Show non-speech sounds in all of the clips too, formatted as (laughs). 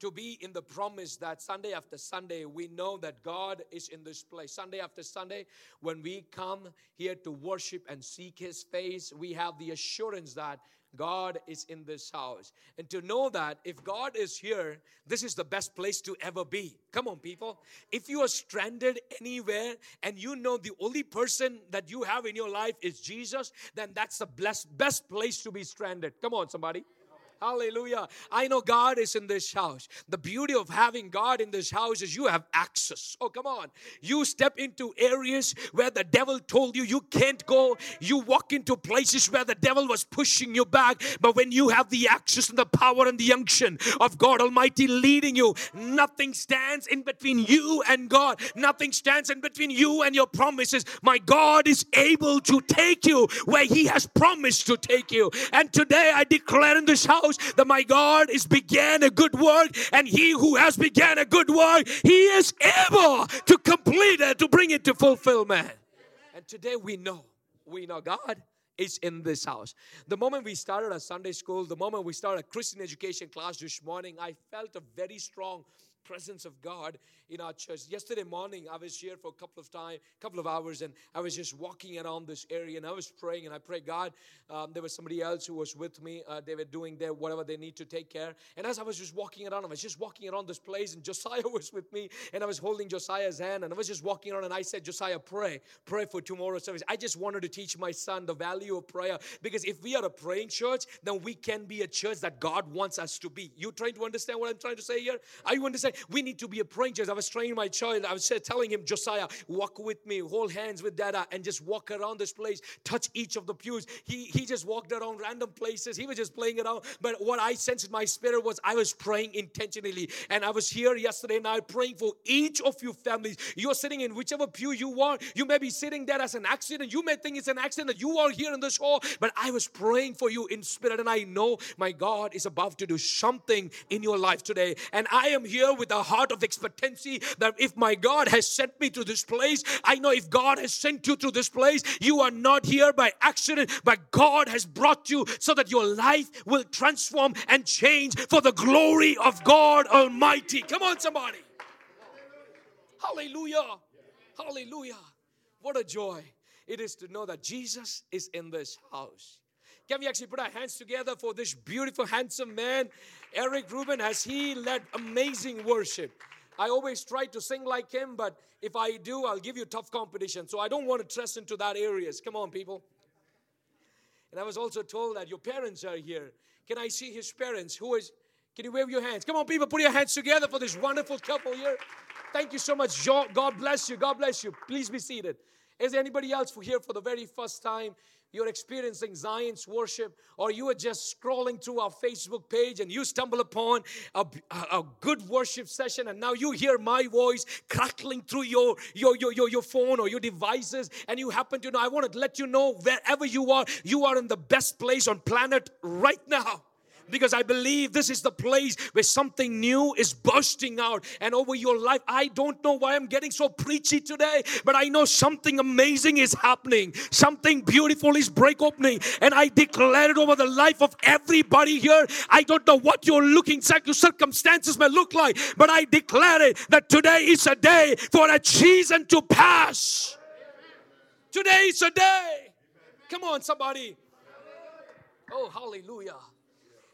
to be in the promise that Sunday after Sunday, we know that God is in this place. Sunday after Sunday, when we come here to worship and seek His face, we have the assurance that God is in this house. And to know that if God is here, this is the best place to ever be. Come on, people. If you are stranded anywhere and you know the only person that you have in your life is Jesus, then that's the blessed, best place to be stranded. Come on, somebody. Hallelujah. I know God is in this house. The beauty of having God in this house is you have access. Oh, come on. You step into areas where the devil told you you can't go. You walk into places where the devil was pushing you back. But when you have the access and the power and the unction of God Almighty leading you, nothing stands in between you and God. Nothing stands in between you and your promises. My God is able to take you where He has promised to take you. And today I declare in this house that my God is began a good work, and he who has began a good work, he is able to complete it, to bring it to fulfillment. And today we know, we know God is in this house. The moment we started a Sunday school, the moment we started a Christian education class this morning, I felt a very strong presence of God in our church. Yesterday morning, I was here for a couple of time, couple of hours, and I was just walking around this area, and I was praying, and I prayed, God, um, there was somebody else who was with me. Uh, they were doing their whatever they need to take care. And as I was just walking around, I was just walking around this place, and Josiah (laughs) was with me, and I was holding Josiah's hand, and I was just walking around, and I said, Josiah, pray, pray for tomorrow's service. I just wanted to teach my son the value of prayer because if we are a praying church, then we can be a church that God wants us to be. You trying to understand what I'm trying to say here? Are you understand? We need to be a praying church. I was training my child. I was telling him, Josiah, walk with me, hold hands with Dada, and just walk around this place, touch each of the pews. He he just walked around random places. He was just playing around. But what I sensed in my spirit was I was praying intentionally. And I was here yesterday night praying for each of you families. You're sitting in whichever pew you are. You may be sitting there as an accident. You may think it's an accident that you are here in this hall. But I was praying for you in spirit. And I know my God is about to do something in your life today. And I am here with a heart of expectancy that if my God has sent me to this place, I know if God has sent you to this place, you are not here by accident, but God has brought you so that your life will transform and change for the glory of God Almighty. Come on, somebody. Hallelujah. Hallelujah. What a joy it is to know that Jesus is in this house. Can we actually put our hands together for this beautiful, handsome man, Eric Rubin, has he led amazing worship? I always try to sing like him, but if I do, I'll give you tough competition. So I don't want to trust into that areas. Come on, people. And I was also told that your parents are here. Can I see his parents? Who is, can you wave your hands? Come on, people, put your hands together for this wonderful couple here. Thank you so much. God bless you. God bless you. Please be seated. Is there anybody else here for the very first time? You're experiencing Zion's worship, or you are just scrolling through our Facebook page and you stumble upon a, a, good worship session, and now you hear my voice crackling through your, your, your, your, your phone or your devices, and you happen to know, I want to let you know wherever you are, you are in the best place on planet right now because I believe this is the place where something new is bursting out and over your life. I don't know why I'm getting so preachy today, but I know something amazing is happening. Something beautiful is break opening, and I declare it over the life of everybody here. I don't know what your looking circumstances may look like, but I declare it that today is a day for a season to pass. Today is a day. Come on, somebody. Oh, hallelujah.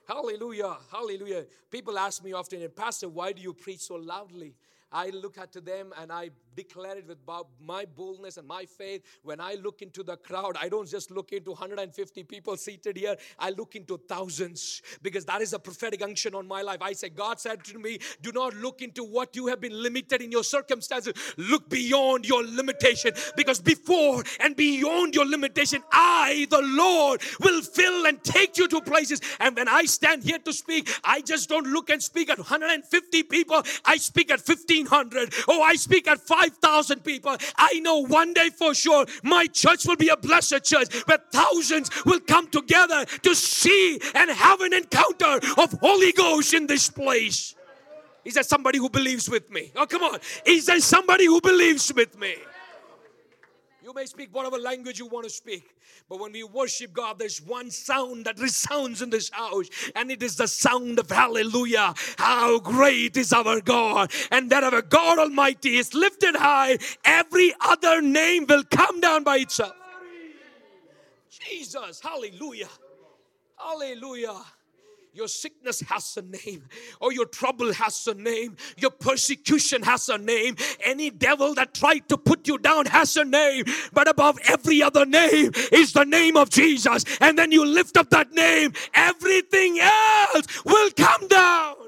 Hallelujah. Hallelujah. People ask me often, Pastor, why do you preach so loudly? I look at them and I declare it with my boldness and my faith. When I look into the crowd, I don't just look into 150 people seated here, I look into thousands because that is a prophetic unction on my life. I say, God said to me, Do not look into what you have been limited in your circumstances, look beyond your limitation because before and beyond your limitation, I, the Lord, will fill and take you to places. And when I stand here to speak, I just don't look and speak at 150 people, I speak at 1500. Oh, I speak at 5 5,000 people. I know one day for sure my church will be a blessed church where thousands will come together to see and have an encounter of Holy Ghost in this place. Is there somebody who believes with me? Oh, come on. Is there somebody who believes with me? You may speak whatever language you want to speak, but when we worship God, there's one sound that resounds in this house, and it is the sound of hallelujah. How great is our God! And that our God Almighty is lifted high, every other name will come down by itself. Jesus, hallelujah. Hallelujah. Your sickness has a name, or your trouble has a name, your persecution has a name. Any devil that tried to put you down has a name, but above every other name is the name of Jesus. And then you lift up that name, everything else will come down.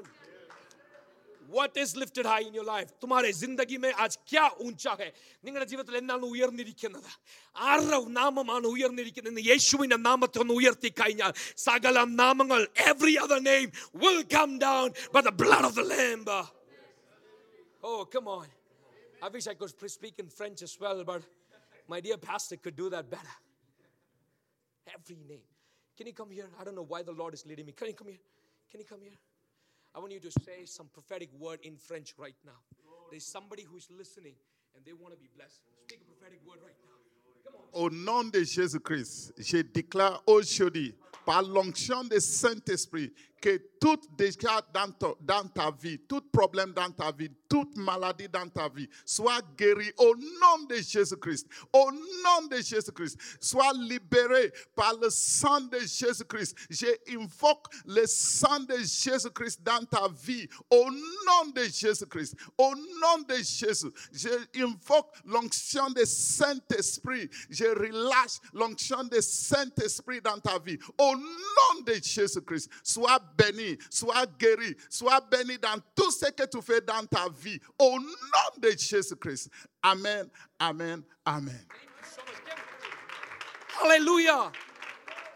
What is lifted high in your life തുമാരെ ജിന്ദഗി മേ ആജ് ക്യാ ഊഞ്ചാ ഹെ നിങ്ങളുടെ ജീവിതത്തിൽ എന്താണ് ഉയർന്നിരിക്കുന്നത് ആരുടെ നാമമാണ് ഉയർന്നിരിക്കുന്നത് എന്ന് യേശുവിൻ്റെ നാമത്തെ ഒന്ന് ഉയർത്തി കഴിഞ്ഞാൽ സകല നാമങ്ങൾ every other name will come down by the blood of the lamb oh come on I wish I could speak in French as well, but my dear pastor could do that better. Every name. Can you come here? I don't know why the Lord is leading me. Can you come here? Can you come here? I want you to say some prophetic word in French right now. There's somebody who's listening and they want to be blessed. Speak a prophetic word right now. Come on. Au nom de Jésus-Christ, je déclare aujourd'hui, par l'onction du Saint-Esprit, que tout déjà dans ta, vie, tout problème dans ta vie, toute maladie dans ta vie soit guéri au nom de Jésus-Christ. Au nom de Jésus-Christ, soit libéré par le sang de Jésus-Christ. J'invoque le sang de Jésus-Christ dans ta vie au nom de Jésus-Christ. Au nom de Jésus, j'invoque l'onction du Saint-Esprit. Je relâche l'onction du Saint-Esprit dans ta vie. Au nom de Jésus-Christ, sois béni, sois guéri, sois béni dans tout ce que tu fais dans ta vie. Au nom de Jésus-Christ. Amen, amen, amen. Hallelujah.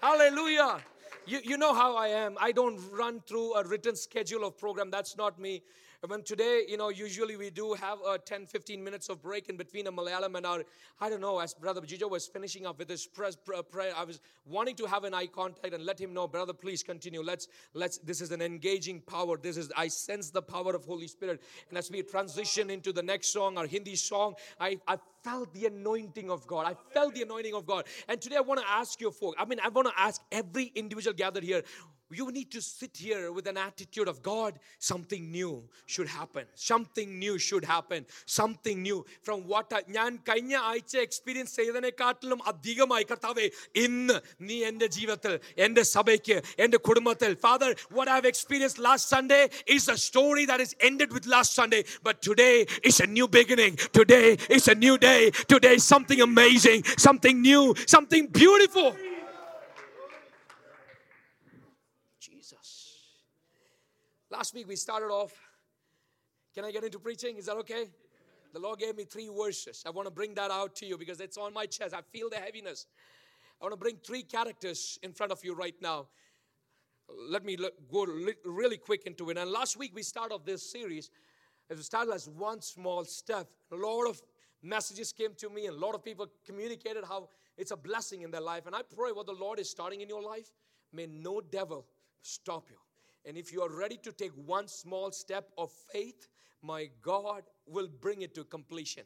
Hallelujah. You, you know how I am. I don't run through a written schedule of program. That's not me. When today, you know, usually we do have a 10, 15 minutes of break in between a Malayalam and our, I don't know, as Brother Jijo was finishing up with his press, prayer, I was wanting to have an eye contact and let him know, brother, please continue. Let's, let's, this is an engaging power. This is, I sense the power of Holy Spirit. And as we transition into the next song, our Hindi song, I, I felt the anointing of God. I felt the anointing of God. And today I want to ask you, folks, I mean, I want to ask every individual gathered here, you need to sit here with an attitude of God, something new should happen. Something new should happen. Something new. From what ഞാൻ കഴിഞ്ഞ ആഴ്ച experience ചെയ്തതിനെക്കാട്ടിലും അധികമായി കർത്താവേ ഇന്ന് നീ എൻ്റെ ജീവിതത്തിൽ എൻ്റെ സഭയ്ക്ക് എൻ്റെ കുടുംബത്തിൽ father what I've experienced last Sunday is a story that is ended with last Sunday but today is a new beginning today is a new day today is something amazing something new something beautiful Jesus. Last week we started off. Can I get into preaching? Is that okay? The Lord gave me three verses. I want to bring that out to you because it's on my chest. I feel the heaviness. I want to bring three characters in front of you right now. Let me go really quick into it. And last week we started off this series. It started as one small step. A lot of messages came to me, and a lot of people communicated how it's a blessing in their life. And I pray what the Lord is starting in your life, may no devil stop you. And if you are ready to take one small step of faith, my God will bring it to completion.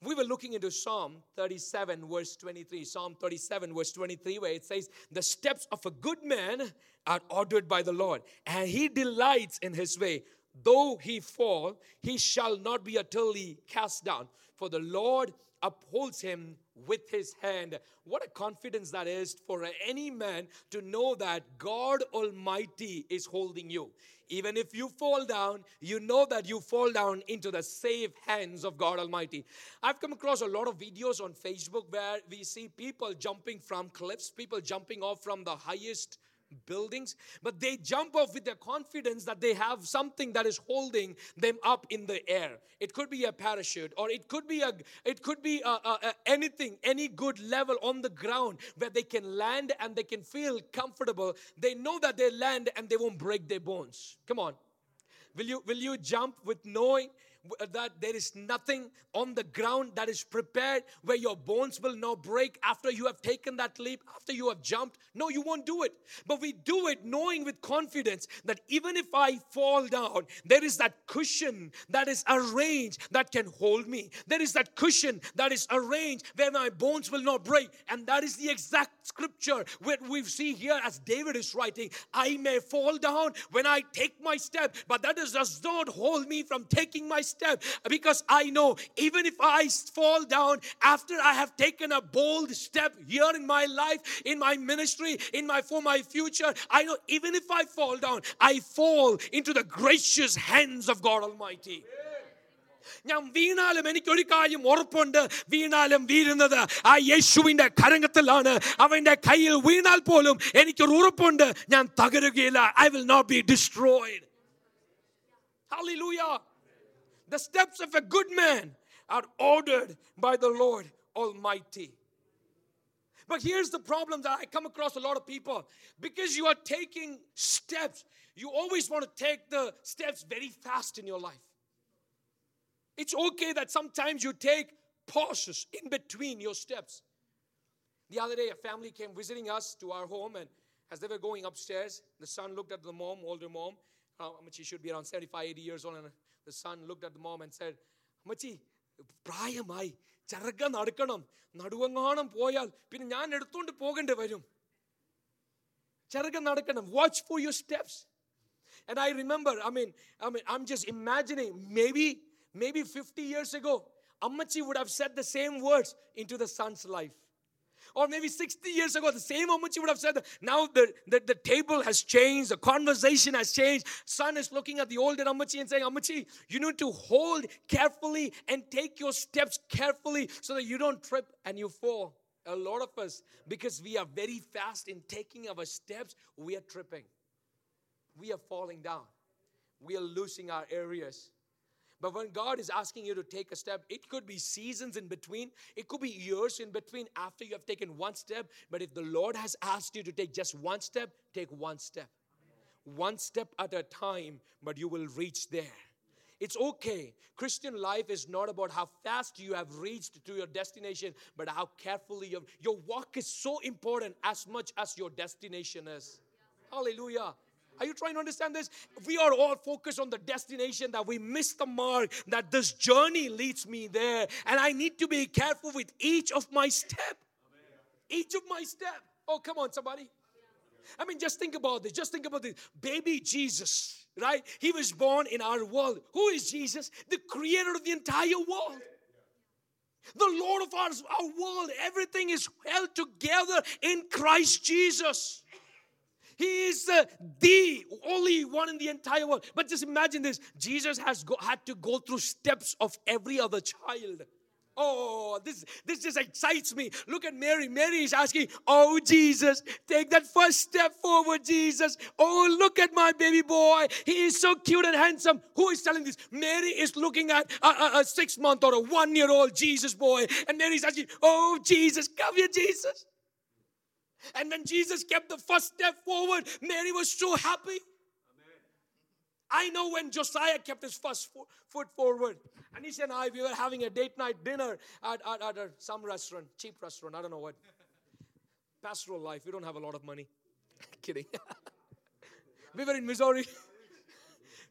We were looking into Psalm 37, verse 23. Psalm 37, verse 23, where it says, The steps of a good man are ordered by the Lord, and he delights in his way. Though he fall, he shall not be utterly cast down. For the Lord upholds him with his hand. What a confidence that is for any man to know that God Almighty is holding you. Even if you fall down, you know that you fall down into the safe hands of God Almighty. I've come across a lot of videos on Facebook where we see people jumping from cliffs, people jumping off from the highest buildings, but they jump off with the confidence that they have something that is holding them up in the air. It could be a parachute, or it could be a, it could be a, a, a anything, any good level on the ground where they can land and they can feel comfortable. They know that they land and they won't break their bones. Come on, will you will you jump with knowing that there is nothing on the ground that is prepared where your bones will not break after you have taken that leap, after you have jumped? No, you won't do it. But we do it knowing with confidence that even if I fall down, there is that cushion that is arranged that can hold me. There is that cushion that is arranged where my bones will not break. And that is the exact scripture where we see here as David is writing I may fall down when I take my step, but that does not hold me from taking my step because I know even if I fall down after I have taken a bold step here in my life, in my ministry, in my for my future, I know even if I fall down, I fall into the gracious hands of God Almighty. ഞാൻ വീണാലും എനിക്ക് ഒരു കാര്യം ഉറപ്പുണ്ട് വീണാലും വീഴുന്നത് ആ യേശുവിന്റെ കരങ്ങത്തിലാണ് അവന്റെ കയ്യിൽ വീണാൽ പോലും എനിക്കൊരു ഉറപ്പുണ്ട് ഞാൻ തകരുകയില്ല I will not be destroyed Hallelujah. The steps of a good man are ordered by the Lord Almighty. But here's the problem that I come across a lot of people. Because you are taking steps, you always want to take the steps very fast in your life. It's okay that sometimes you take pauses in between your steps. The other day, a family came visiting us to our home, and as they were going upstairs, the son looked at the mom, older mom. Uh, she should be around 75, 80 years old, and the son looked at the mom and said, അമ്മച്ചി prayamai, ചരക നടക്കണം നടുവങ്ങാണം poyal. പിന്നെ ഞാൻ എടുത്തുകൊണ്ട് പോകേണ്ടി വരും ചരക നടക്കണം watch for your steps And I remember, I mean, I mean, I'm just imagining maybe, maybe 50 years ago, Ammachi would have said the same words into the son's life. Or maybe 60 years ago, the same Ammachi would have said. Now the, the, the table has changed, the conversation has changed. Son is looking at the older Ammachi and saying, Ammachi, you need to hold carefully and take your steps carefully so that you don't trip and you fall. A lot of us, because we are very fast in taking our steps, we are tripping we are falling down. We are losing our areas. But when God is asking you to take a step, it could be seasons in between, it could be years in between after you have taken one step. But if the Lord has asked you to take just one step, take one step. One step at a time, but you will reach there. It's okay. Christian life is not about how fast you have reached to your destination, but how carefully you your walk is so important as much as your destination is. Hallelujah. Are you trying to understand this? We are all focused on the destination that we miss the mark, that this journey leads me there. And I need to be careful with each of my step. Each of my step. Oh, come on, somebody. I mean, just think about this. Just think about this. Baby Jesus, right? He was born in our world. Who is Jesus? The creator of the entire world. The Lord of our, our world. Everything is held together in Christ Jesus. He is uh, the only one in the entire world. But just imagine this Jesus has go, had to go through steps of every other child. Oh, this, this just excites me. Look at Mary. Mary is asking, Oh, Jesus, take that first step forward, Jesus. Oh, look at my baby boy. He is so cute and handsome. Who is telling this? Mary is looking at a, a, a six month or a one year old Jesus boy. And Mary is asking, Oh, Jesus, come here, Jesus. And when Jesus kept the first step forward, Mary was so happy. I know when Josiah kept his first fo- foot forward, and he and I, we were having a date night dinner at, at, at a- some restaurant, cheap restaurant, I don't know what. (laughs) Pastoral life, we don't have a lot of money. (laughs) Kidding. (laughs) we were in Missouri.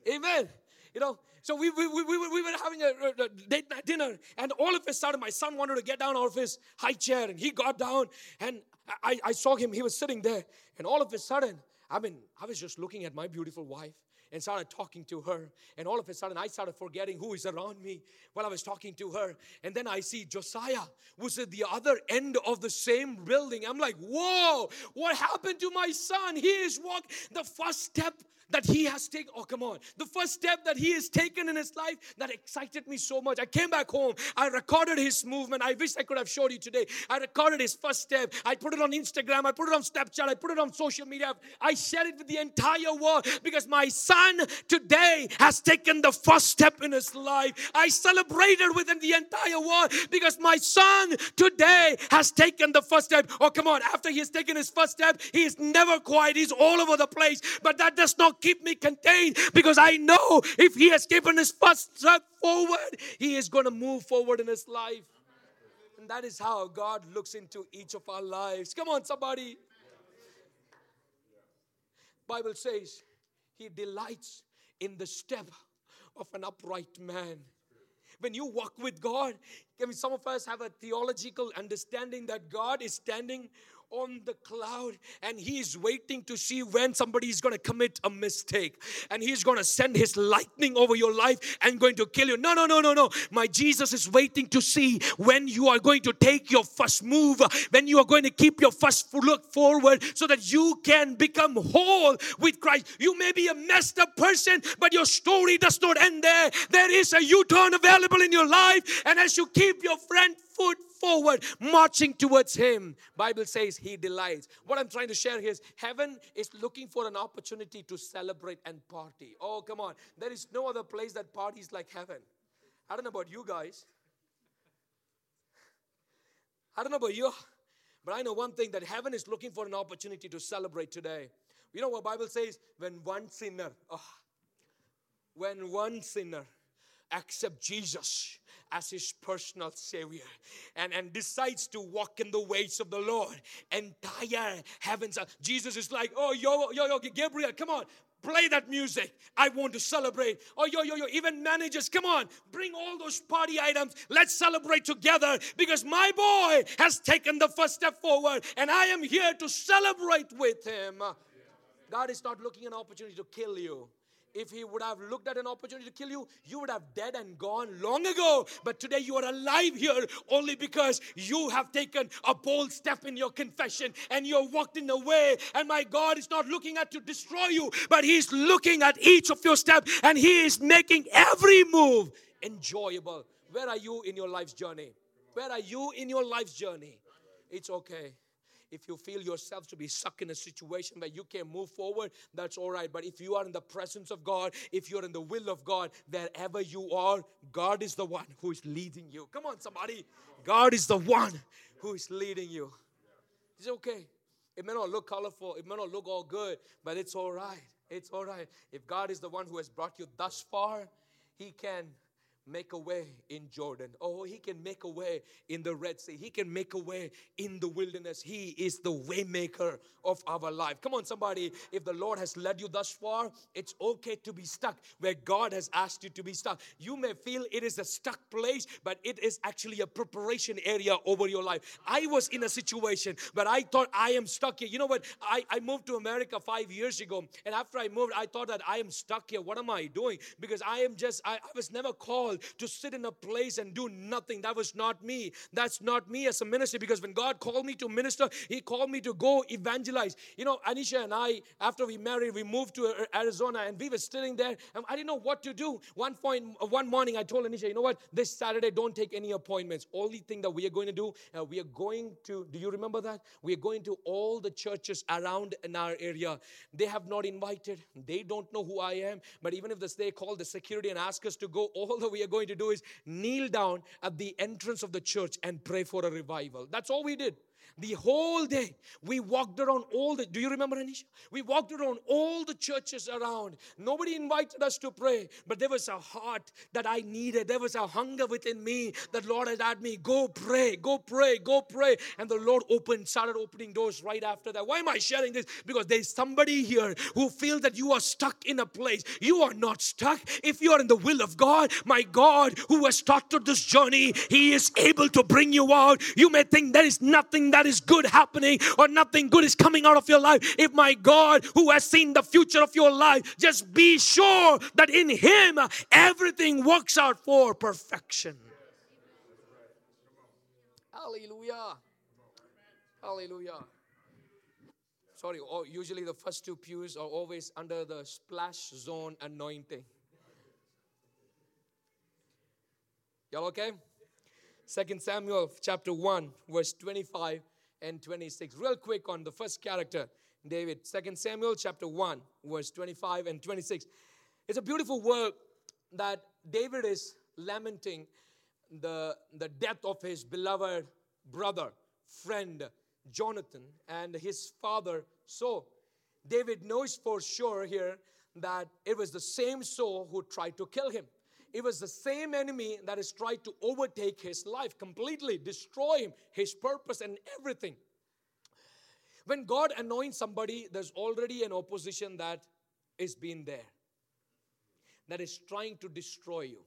Amen. You know, so we, we, we, we, were, having a, a- date night dinner, and all of a sudden, my son wanted to get down out of his high chair, and he got down, and I, I saw him, he was sitting there, and all of a sudden, I mean, I was just looking at my beautiful wife and started talking to her. And all of a sudden, I started forgetting who is around me while I was talking to her. And then I see Josiah, who's at the other end of the same building. I'm like, whoa, what happened to my son? He is walking the first step that he has taken. Oh, come on. The first step that he has taken in his life that excited me so much. I came back home. I recorded his movement. I wish I could have showed you today. I recorded his first step. I put it on Instagram. I put it on Snapchat. I put it on social media. I shared it with the entire world because my son today has taken the first step in his life. I celebrated within the entire world because my son today has taken the first step. Oh, come on. After he has taken his first step, he is never quiet. He's all over the place. But that does not keep me contained because I know if he has given his first step forward, he is going to move forward in his life. And that is how God looks into each of our lives. Come on, somebody. Bible says he delights in the step of an upright man. When you walk with God, I mean, some of us have a theological understanding that God is standing on the cloud and he is waiting to see when somebody is going to commit a mistake. And he's going to send his lightning over your life and going to kill you. No no no no no. My jesus is waiting to see when you are going to take your first move when you are going to keep your first look forward so that you can become whole with christ. You may be a messed up person but your story does not end there. There is a u-turn available in your life. And as you keep your front foot forward, marching towards Him. Bible says He delights. What I'm trying to share here is heaven is looking for an opportunity to celebrate and party. Oh, come on. There is no other place that parties like heaven. I don't know about you guys. I don't know about you, but I know one thing that heaven is looking for an opportunity to celebrate today. You know what Bible says? When one sinner, oh, when one sinner accept Jesus as his personal savior and, and decides to walk in the ways of the Lord, entire heavens. Jesus is like, oh, yo, yo, yo, Gabriel, come on, play that music. I want to celebrate. Oh, yo, yo, yo, even managers, come on, bring all those party items. Let's celebrate together because my boy has taken the first step forward and I am here to celebrate with him. God is not looking an opportunity to kill you if he would have looked at an opportunity to kill you, you would have dead and gone long ago. But today you are alive here only because you have taken a bold step in your confession and you have walked in the way. And my God is not looking at to destroy you, but He's looking at each of your steps and He is making every move enjoyable. Where are you in your life's journey? Where are you in your life's journey? It's okay. If you feel yourself to be stuck in a situation where you can't move forward, that's all right. But if you are in the presence of God, if you're in the will of God, wherever you are, God is the one who is leading you. Come on, somebody. God is the one who is leading you. It's okay. It may not look colorful, it may not look all good, but it's all right. It's all right. If God is the one who has brought you thus far, He can make a way in Jordan. Oh, he can make a way in the Red Sea. He can make a way in the wilderness. He is the waymaker of our life. Come on, somebody. If the Lord has led you thus far, it's okay to be stuck where God has asked you to be stuck. You may feel it is a stuck place, but it is actually a preparation area over your life. I was in a situation but I thought I am stuck here. You know what? I, I moved to America five years ago, and after I moved, I thought that I am stuck here. What am I doing? Because I am just, I, I was never called to sit in a place and do nothing. That was not me. That's not me as a minister because when God called me to minister, He called me to go evangelize. You know, Anisha and I, after we married, we moved to Arizona and we were sitting there and I didn't know what to do. One point, one morning, I told Anisha, you know what? This Saturday, don't take any appointments. Only thing that we are going to do, uh, we are going to, do you remember that? We are going to all the churches around in our area. They have not invited, they don't know who I am. But even if they call the security and ask us to go, all the we are going to do is kneel down at the entrance of the church and pray for a revival. That's all we did. The whole day, we walked around all the, do you remember Anisha? We walked around all the churches around. Nobody invited us to pray, but there was a heart that I needed. There was a hunger within me that Lord had had me, go pray, go pray, go pray. And the Lord opened, started opening doors right after that. Why am I sharing this? Because there's somebody here who feels that you are stuck in a place. You are not stuck. If you are in the will of God, my God, who has started this journey, He is able to bring you out. You may think there is nothing that is good happening or nothing good is coming out of your life. If my God, who has seen the future of your life, just be sure that in Him everything works out for perfection. Hallelujah. Hallelujah. Sorry, oh, usually the first two pews are always under the splash zone anointing. Y'all okay? Second Samuel chapter 1, verse 25 and 26. Real quick on the first character, David. Second Samuel chapter 1, verse 25 and 26. It's a beautiful word that David is lamenting the, the death of his beloved brother, friend, Jonathan, and his father, Saul. David knows for sure here that it was the same Saul who tried to kill him. It was the same enemy that has tried to overtake his life, completely destroy him, his purpose, and everything. When God anoints somebody, there's already an opposition that is being there, that is trying to destroy you.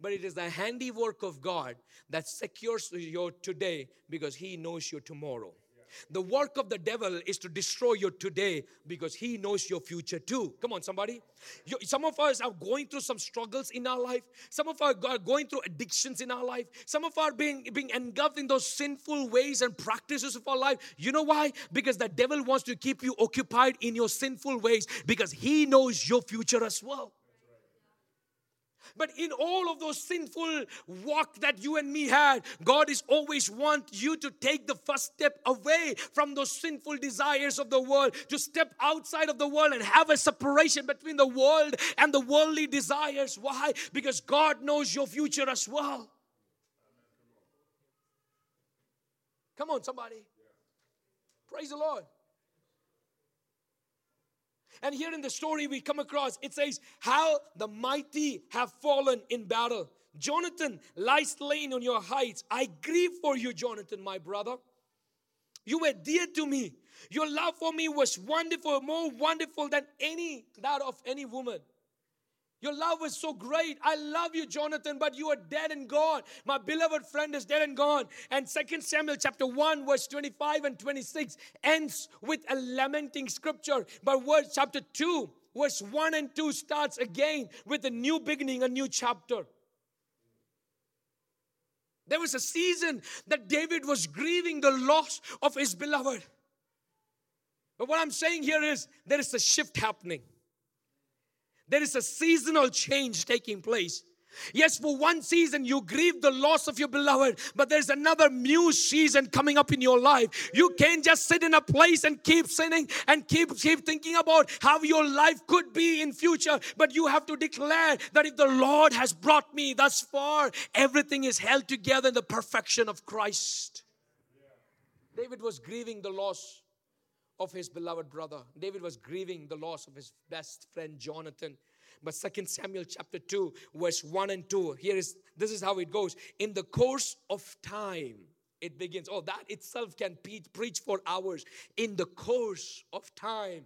But it is the handiwork of God that secures you today because He knows you tomorrow. The work of the devil is to destroy you today because he knows your future too. Come on, somebody. You, some of us are going through some struggles in our life. Some of us are going through addictions in our life. Some of us are being, being engulfed in those sinful ways and practices of our life. You know why? Because the devil wants to keep you occupied in your sinful ways because he knows your future as well. But in all of those sinful walk that you and me had, God is always want you to take the first step away from those sinful desires of the world, to step outside of the world and have a separation between the world and the worldly desires. Why? Because God knows your future as well. Come on, somebody. Praise the Lord. And here in the story we come across, it says, How the mighty have fallen in battle. Jonathan lies slain on your heights. I grieve for you, Jonathan, my brother. You were dear to me. Your love for me was wonderful, more wonderful than any that of any woman. Your love was so great. I love you, Jonathan, but you are dead and gone. My beloved friend is dead and gone. And Second Samuel chapter 1, verse 25 and 26 ends with a lamenting scripture. But verse chapter 2, verse 1 and 2 starts again with a new beginning, a new chapter. There was a season that David was grieving the loss of his beloved. But what I'm saying here is there is a shift happening. There is a seasonal change taking place. Yes, for one season you grieve the loss of your beloved, but there's another new season coming up in your life. You can't just sit in a place and keep sinning and keep keep thinking about how your life could be in future, but you have to declare that if the Lord has brought me thus far, everything is held together in the perfection of Christ. David was grieving the loss of his beloved brother. David was grieving the loss of his best friend Jonathan. But Second Samuel chapter 2, verse 1 and 2, here is this is how it goes. In the course of time, it begins. Oh, that itself can preach for hours. In the course of time.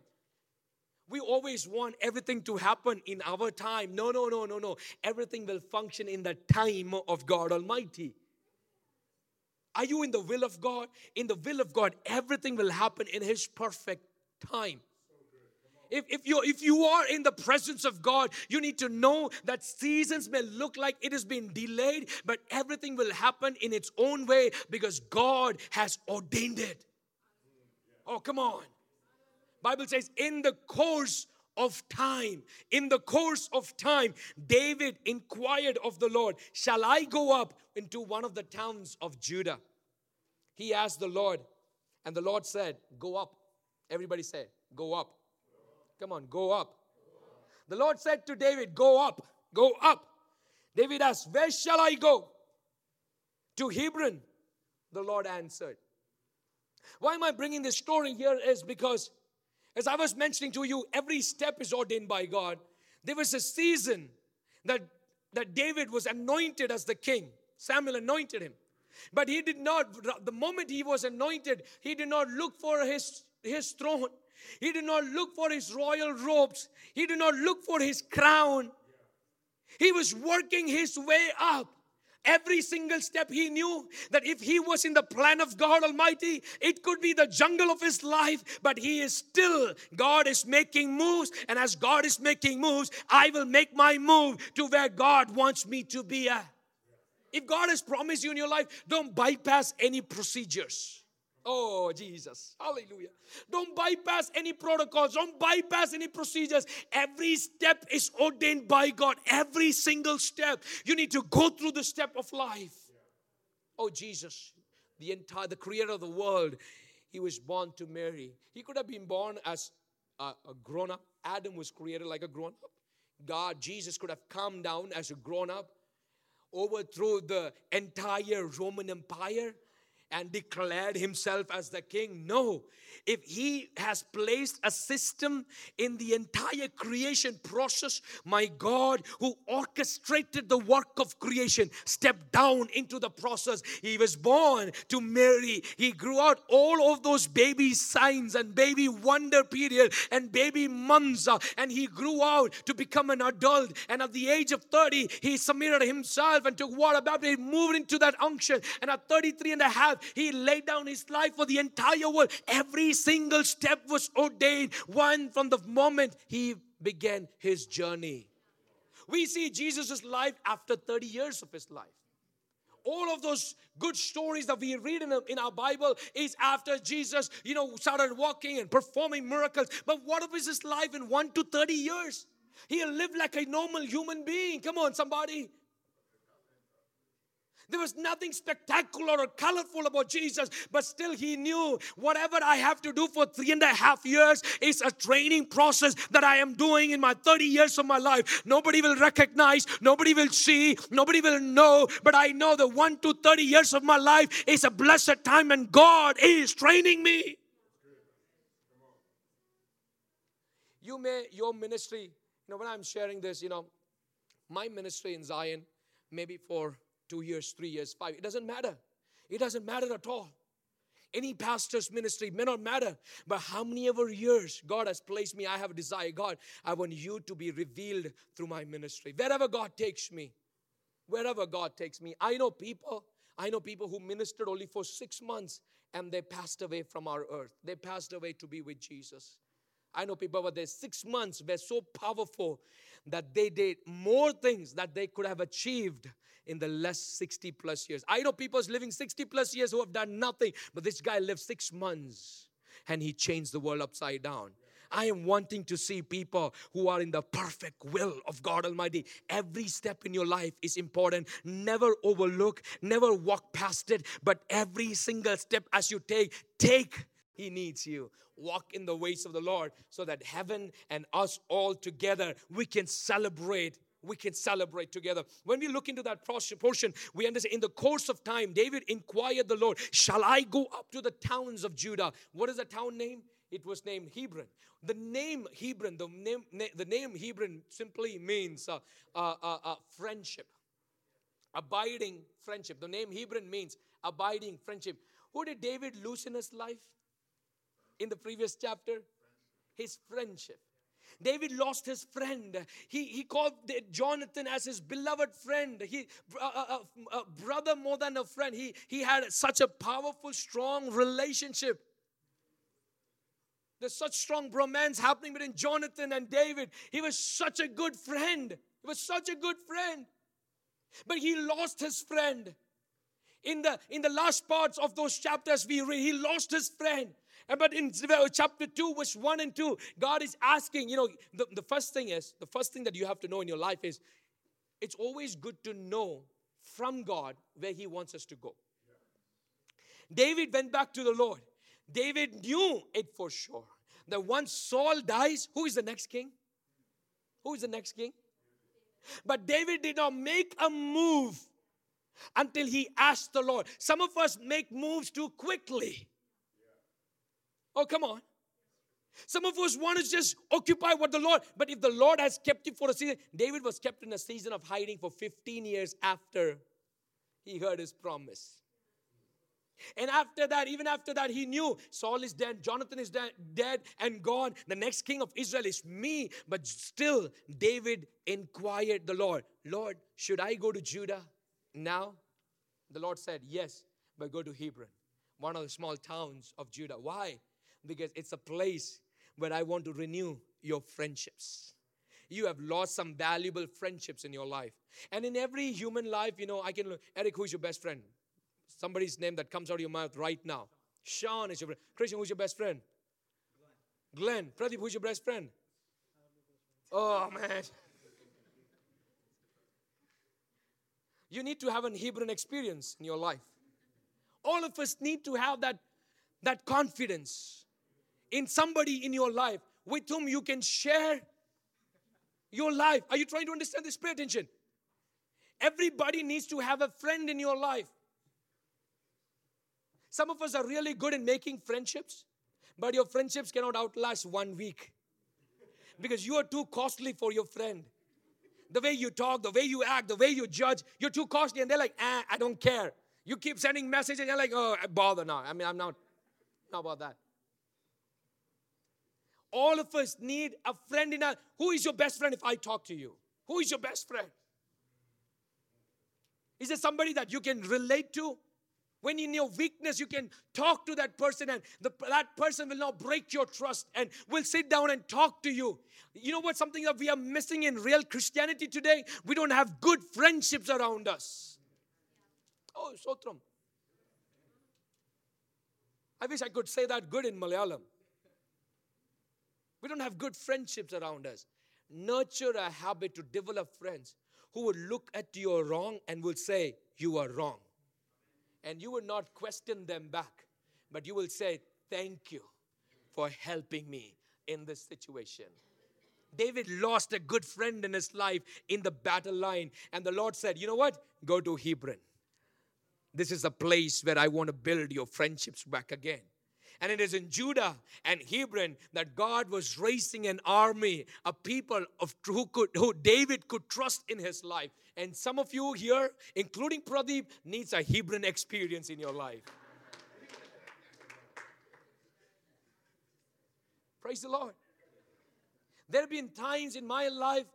We always want everything to happen in our time. No, no, no, no, no. Everything will function in the time of God Almighty. Are you in the will of God? In the will of God, everything will happen in His perfect time. If, if, you if you are in the presence of God, you need to know that seasons may look like it has been delayed, but everything will happen in its own way because God has ordained it. Oh, come on. Bible says, in the course of time, in the course of time, David inquired of the Lord, Shall I go up into one of the towns of Judah? He asked the Lord, and the Lord said, Go up. Everybody say, Go up. Come on, go up. The Lord said to David, Go up, go up. David asked, Where shall I go? To Hebron. The Lord answered. Why am I bringing this story here? Is because as I was mentioning to you, every step is ordained by God. There was a season that, that David was anointed as the king. Samuel anointed him. But he did not, the moment he was anointed, he did not look for his, his throne. He did not look for his royal robes. He did not look for his crown. He was working his way up. Every single step he knew that if he was in the plan of God Almighty, it could be the jungle of his life, but he is still, God is making moves. And as God is making moves, I will make my move to where God wants me to be at. If God has promised you in your life, don't bypass any procedures. Oh, Jesus. Hallelujah. Don't bypass any protocols. Don't bypass any procedures. Every step is ordained by God. Every single step. You need to go through the step of life. Oh, Jesus, the entire, the creator of the world, he was born to Mary. He could have been born as a, a grown up. Adam was created like a grown up. God, Jesus could have come down as a grown up, overthrew the entire Roman Empire, and declared himself as the king. No, if he has placed a system in the entire creation process, my God, who orchestrated the work of creation, stepped down into the process. He was born to Mary. He grew out all of those baby signs and baby wonder period and baby months, and he grew out to become an adult. And at the age of 30, he submitted himself and took water baptism, moved into that unction. And at 33 and a half, he laid down his life for the entire world. Every single step was ordained, one from the moment he began his journey. We see Jesus' life after 30 years of his life. All of those good stories that we read in, in our Bible is after Jesus, you know, started walking and performing miracles. But what was his life in 1 to 30 years? He lived like a normal human being. Come on, somebody. There was nothing spectacular or colorful about Jesus, but still he knew whatever I have to do for three and a half years is a training process that I am doing in my 30 years of my life. Nobody will recognize, nobody will see, nobody will know, but I know that one to 30 years of my life is a blessed time and God is training me. You may, your ministry, you know, when I'm sharing this, you know, my ministry in Zion, maybe for two years, three years, five. It doesn't matter. It doesn't matter at all. Any pastor's ministry may not matter, but how many ever years God has placed me, I have a desire. God, I want you to be revealed through my ministry. Wherever God takes me, wherever God takes me. I know people, I know people who ministered only for six months and they passed away from our earth. They passed away to be with Jesus. I know people, but there six months were so powerful that they did more things that they could have achieved in the last 60 plus years. I know people's living 60 plus years who have done nothing, but this guy lived six months and he changed the world upside down. I am wanting to see people who are in the perfect will of God Almighty. Every step in your life is important. Never overlook, never walk past it, but every single step as you take, take. He needs you. Walk in the ways of the Lord so that heaven and us all together we can celebrate we can celebrate together. When we look into that portion, we understand in the course of time, David inquired the Lord, Shall I go up to the towns of Judah? What is the town name? It was named Hebron. The name Hebron, the name, the name Hebron simply means uh, uh, uh, uh, friendship, abiding friendship. The name Hebron means abiding friendship. Who did David lose in his life in the previous chapter? His friendship. David lost his friend. He, he called Jonathan as his beloved friend. He, a, a, uh, uh, uh, a brother more than a friend. He, he had such a powerful, strong relationship. There's such strong bromance happening between Jonathan and David. He was such a good friend. He was such a good friend. But he lost his friend. In the in the last parts of those chapters we read, he lost his friend. But in chapter 2, verse 1 and 2, God is asking, you know, the, the first thing is, the first thing that you have to know in your life is, it's always good to know from God where He wants us to go. David went back to the Lord. David knew it for sure that once Saul dies, who is the next king? Who is the next king? But David did not make a move until he asked the Lord. Some of us make moves too quickly. Oh, come on. Some of us want to just occupy what the Lord, but if the Lord has kept you for a season, David was kept in a season of hiding for 15 years after he heard his promise. And after that, even after that, he knew Saul is dead, Jonathan is dead, dead and gone. The next king of Israel is me. But still, David inquired the Lord, Lord, should I go to Judah now? The Lord said, Yes, but go to Hebron, one of the small towns of Judah. Why? Because it's a place where I want to renew your friendships. You have lost some valuable friendships in your life. And in every human life, you know, I can look, Eric, who's your best friend? Somebody's name that comes out of your mouth right now. Sean is your friend. Christian, who's your best friend? Glenn. Glenn. Pradeep, who's your best friend? Oh, man. You need to have an Hebron experience in your life. All of us need to have that, that confidence in somebody in your life with whom you can share your life. Are you trying to understand this? Pay attention. Everybody needs to have a friend in your life. Some of us are really good in making friendships, but your friendships cannot outlast one week because you are too costly for your friend. The way you talk, the way you act, the way you judge, you're too costly, and they're like, ah, I don't care. You keep sending messages, and you're like, oh, bother now. I mean, I'm not, not about that. All of us need a friend in our. Who is your best friend if I talk to you? Who is your best friend? Is there somebody that you can relate to? When in your weakness, you can talk to that person, and the, that person will not break your trust and will sit down and talk to you. You know what? Something that we are missing in real Christianity today? We don't have good friendships around us. Oh, Sotram. I wish I could say that good in Malayalam. We don't have good friendships around us. Nurture a habit to develop friends who will look at your wrong and will say, You are wrong and you will not question them back, but you will say, Thank you for helping me in this situation. David lost a good friend in his life in the battle line, and the Lord said, You know what? Go to Hebron. This is a place where I want to build your friendships back again. And it is in Judah and Hebron that God was raising an army, a people of who could who David could trust in his life. And some of you here, including Pradeep, needs a Hebron experience in your life. Praise the Lord. There have been times in my life,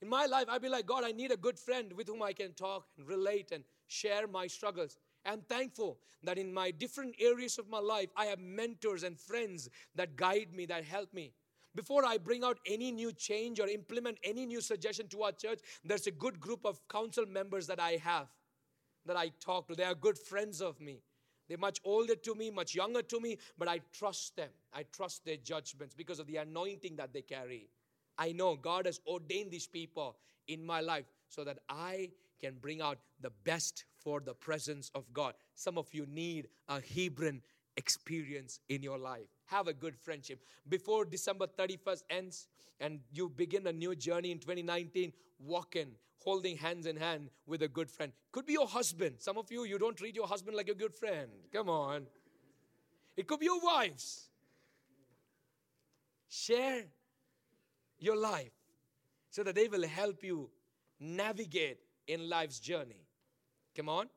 in my life, I'd be like, God, I need a good friend with whom I can talk and relate and share my struggles. I'm thankful that in my different areas of my life, I have mentors and friends that guide me, that help me. Before I bring out any new change or implement any new suggestion to our church, there's a good group of council members that I have that I talk to. They are good friends of me. They're much older to me, much younger to me, but I trust them. I trust their judgments because of the anointing that they carry. I know God has ordained these people in my life so that I can bring out the best for the presence of God. Some of you need a Hebron experience in your life. Have a good friendship. Before December 31st ends and you begin a new journey in 2019, walk in, holding hands in hand with a good friend. Could be your husband. Some of you, you don't treat your husband like a good friend. Come on. It could be your wives. Share your life so that they will help you navigate in life's journey. Come on.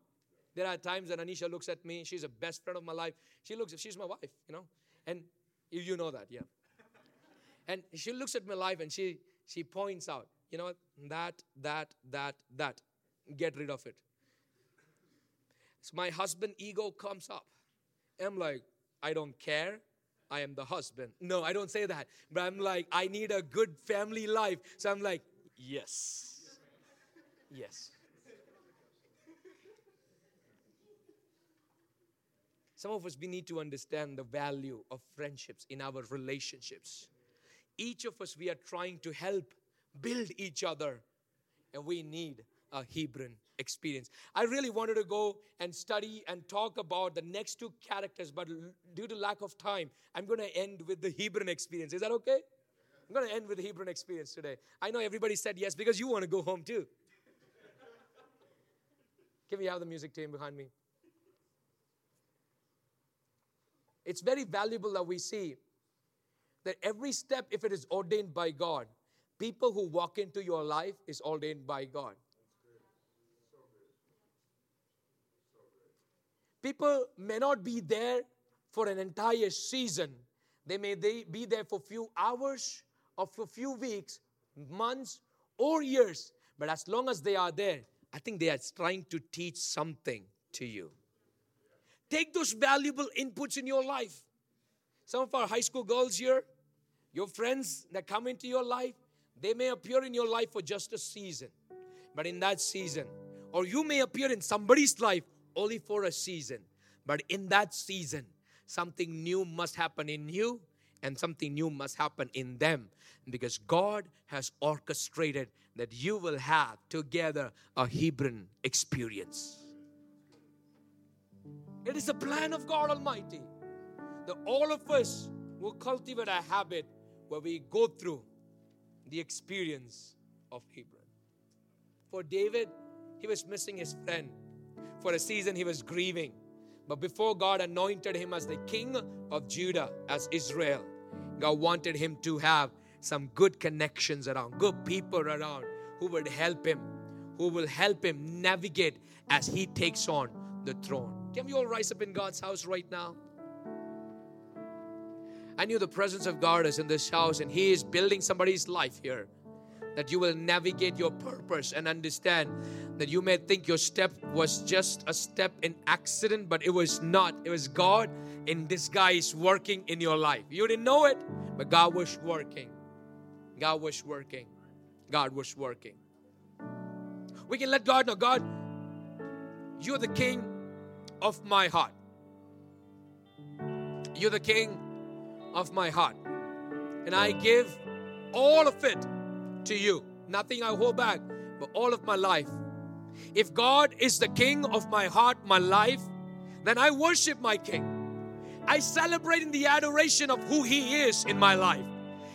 There are times that Anisha looks at me. She's a best friend of my life. She looks, she's my wife, you know. And you know that, yeah. And she looks at my life and she she points out, you know, that, that, that, that. Get rid of it. So my husband ego comes up. I'm like, I don't care. I am the husband. No, I don't say that. But I'm like, I need a good family life. So I'm like, yes. Yes. Some of us, we need to understand the value of friendships in our relationships. Each of us, we are trying to help build each other, and we need a Hebron experience. I really wanted to go and study and talk about the next two characters, but due to lack of time, I'm going to end with the Hebron experience. Is that okay? I'm going to end with the Hebron experience today. I know everybody said yes because you want to go home too. Can we have the music team behind me? It's very valuable that we see that every step, if it is ordained by God, people who walk into your life is ordained by God. People may not be there for an entire season. They may be there for a few hours or for a few weeks, months, or years. But as long as they are there, I think they are trying to teach something to you. Take those valuable inputs in your life. Some of our high school girls here, your friends that come into your life, they may appear in your life for just a season. But in that season, or you may appear in somebody's life only for a season. But in that season, something new must happen in you and something new must happen in them because God has orchestrated that you will have together a Hebron experience. It is a plan of God Almighty that all of us will cultivate a habit where we go through the experience of Hebron. For David, he was missing his friend. For a season, he was grieving. But before God anointed him as the king of Judah, as Israel, God wanted him to have some good connections around, good people around who would help him, who will help him navigate as he takes on the throne. Can we all rise up in God's house right now? I knew the presence of God is in this house and He is building somebody's life here. That you will navigate your purpose and understand that you may think your step was just a step in accident, but it was not. It was God in disguise working in your life. You didn't know it, but God was working. God was working. God was working. We can let God know God, you're the king of my heart. You're the king of my heart. And I give all of it to you. Nothing I hold back, but all of my life. If God is the king of my heart, my life, then I worship my king. I celebrate in the adoration of who he is in my life.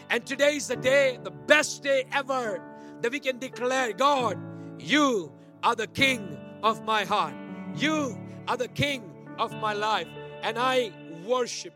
And today is the day, the best day ever, that we can declare God, you are the king of my heart. You are the king of my life. And I worship